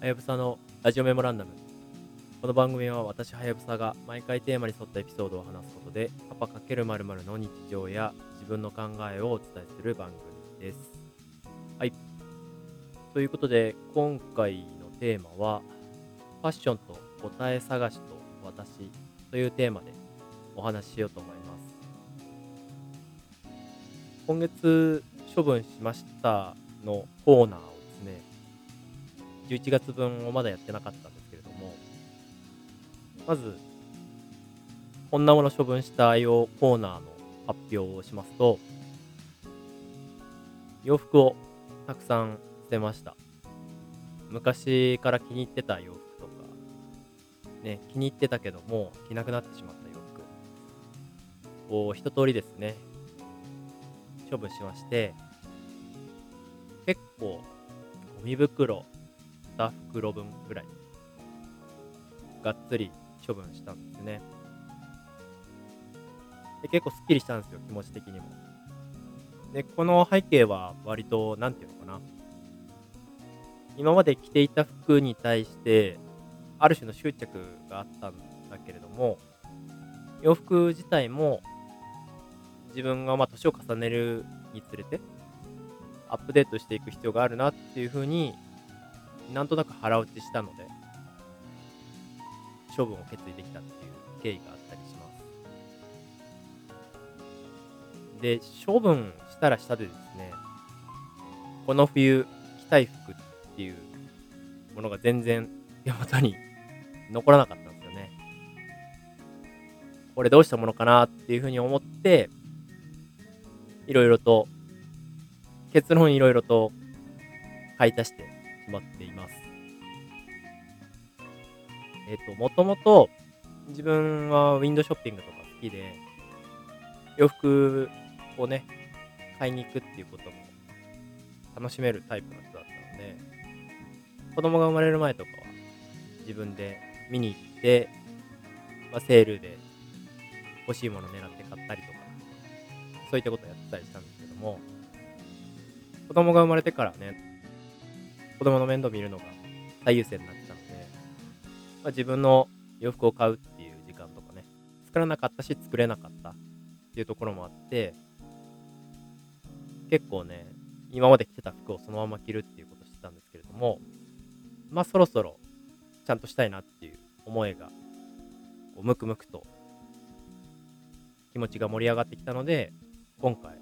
はやぶさのラジオメモランダム。この番組は私、はやぶさが毎回テーマに沿ったエピソードを話すことで、パパ×〇〇の日常や自分の考えをお伝えする番組です。はい。ということで、今回のテーマは、ファッションと答え探しと私というテーマでお話ししようと思います。今月処分しましたのコーナーをですね、11月分をまだやってなかったんですけれども、まず、こんなもの処分したよコーナーの発表をしますと、洋服をたくさん捨てました。昔から気に入ってた洋服とか、ね、気に入ってたけども着なくなってしまった洋服を一通りですね、処分しまして、結構、ゴミ袋2袋分ぐらい、がっつり処分したんですね。で結構すっきりしたんですよ、気持ち的にも。で、この背景は割と、なんていうのかな。今まで着ていた服に対して、ある種の執着があったんだけれども、洋服自体も、自分がまあ年を重ねるにつれて、アップデートしていく必要があるなっていうふうになんとなく腹落ちしたので、処分を決意できたっていう経緯があったりします。で、処分したらしたでですね、この冬着たい服っていうものが全然手元に残らなかったんですよね。これどうしたものかなっていうふうに思って、いろいろと、結論いろいろと買い足してしまっています。えっ、と、もともと自分はウィンドショッピングとか好きで、洋服をね、買いに行くっていうことも楽しめるタイプの人だったので、子供が生まれる前とかは自分で見に行って、まあ、セールで欲しいもの狙って買ったりとか、そういったことをやってたりしたんですけども、子供が生まれてからね、子供の面倒見るのが最優先になってたので、まあ、自分の洋服を買うっていう時間とかね、作らなかったし作れなかったっていうところもあって、結構ね、今まで着てた服をそのまま着るっていうことをしてたんですけれども、まあそろそろちゃんとしたいなっていう思いが、こうムクムクと気持ちが盛り上がってきたので、今回、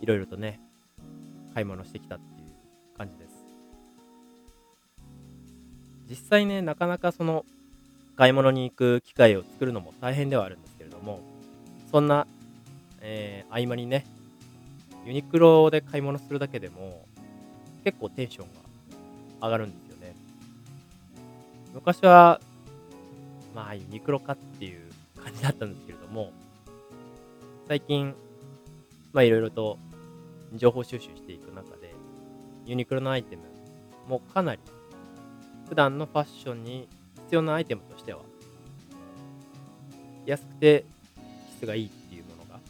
いろいろとね、買い物してきたって実際ね、なかなかその買い物に行く機会を作るのも大変ではあるんですけれども、そんな、えー合間にね、ユニクロで買い物するだけでも結構テンションが上がるんですよね。昔は、まあユニクロかっていう感じだったんですけれども、最近、まあいろいろと情報収集していく中で、ユニクロのアイテムもかなり普段のファッションに必要なアイテムとしては、安くて質がいいっていうものが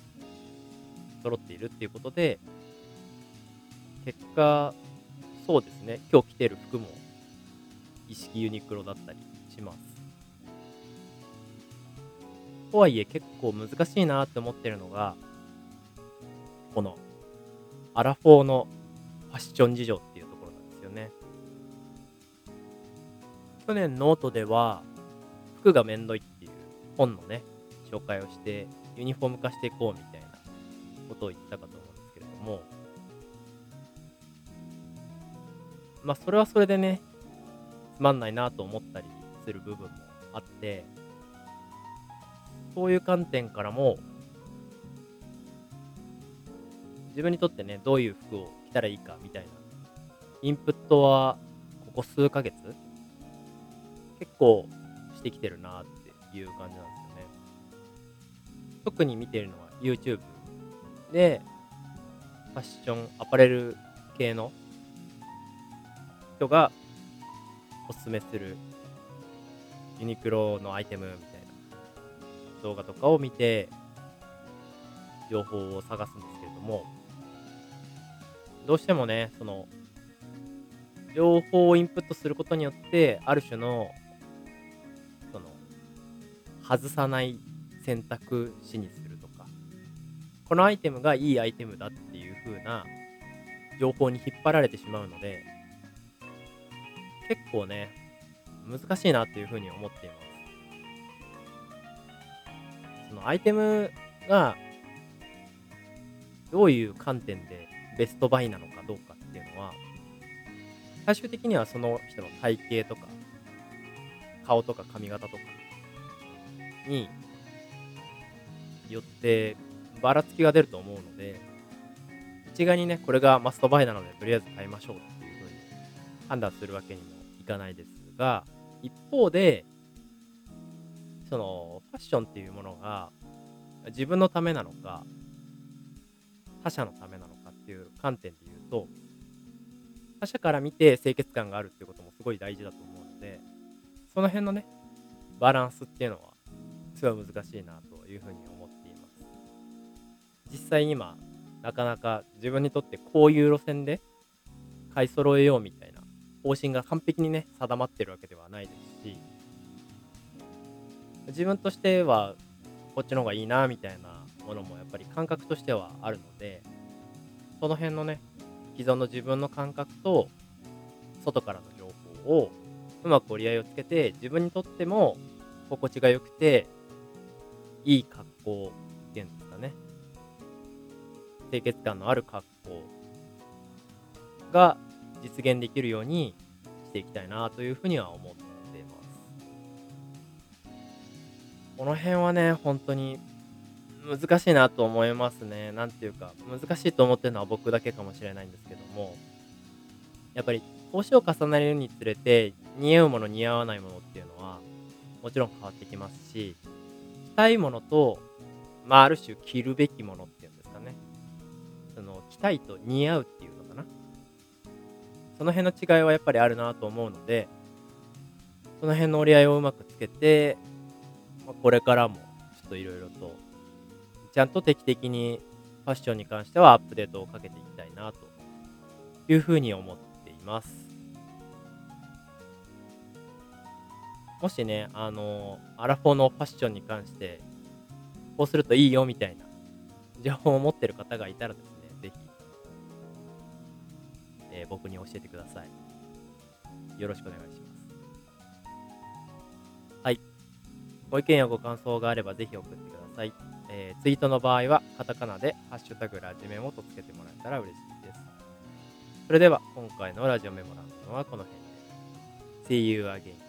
揃っているっていうことで、結果、そうですね、今日着てる服も一式ユニクロだったりします。とはいえ結構難しいなって思ってるのが、このアラフォーのファッション事情っていう去年ノートでは、服がめんどいっていう本のね、紹介をして、ユニフォーム化していこうみたいなことを言ったかと思うんですけれども、まあそれはそれでね、つまんないなと思ったりする部分もあって、そういう観点からも、自分にとってね、どういう服を着たらいいかみたいな、インプットは、ここ数ヶ月、結構してきてるなっていう感じなんですよね。特に見てるのは YouTube で、ファッション、アパレル系の人がおすすめするユニクロのアイテムみたいな動画とかを見て、情報を探すんですけれども、どうしてもね、その、情報をインプットすることによって、ある種の、外さない選択肢にするとか、このアイテムがいいアイテムだっていう風な情報に引っ張られてしまうので、結構ね、難しいなっていう風に思っています。そのアイテムがどういう観点でベストバイなのかどうかっていうのは、最終的にはその人の体型とか、顔とか髪型とかによってばらつきが出ると思うので、一概にね、これがマストバイなのでとりあえず買いましょうっていうふうに判断するわけにもいかないですが、一方で、そのファッションっていうものが自分のためなのか、他者のためなのかっていう観点で言うと、他者から見て清潔感があるっていうこともすごい大事だと思うので、その辺のね、バランスっていうのは、すごい難しいなというふうに思っています。実際今、なかなか自分にとってこういう路線で買い揃えようみたいな方針が完璧にね、定まってるわけではないですし、自分としてはこっちの方がいいなみたいなものもやっぱり感覚としてはあるので、その辺のね、既存の自分の感覚と外からの情報をうまく折り合いをつけて自分にとっても心地が良くていい格好っていうんですかね。清潔感のある格好が実現できるようにしていきたいなというふうには思っています。この辺はね本当に難しいなと思いますね。なんていうか、難しいと思ってるのは僕だけかもしれないんですけども、やっぱり、年を重ねるにつれて、似合うもの、似合わないものっていうのは、もちろん変わってきますし、たいものと、まあ、ある種着るべきものっていうんですかね。その、着たいと似合うっていうのかな。その辺の違いはやっぱりあるなと思うので、その辺の折り合いをうまくつけて、まあ、これからも、ちょっといろいろと、ちゃんと定期的にファッションに関してはアップデートをかけていきたいなというふうに思っています。もしね、あの、アラフォーのファッションに関して、こうするといいよみたいな情報を持ってる方がいたらですね、ぜひ、えー僕に教えてください。よろしくお願いします。はい。ご意見やご感想があればぜひ送ってください。えーツイートの場合はカタカナで「ハッシュタグラジメモ」とつけてもらえたら嬉しいです。それでは今回のラジオメモランドはこの辺で。See you again.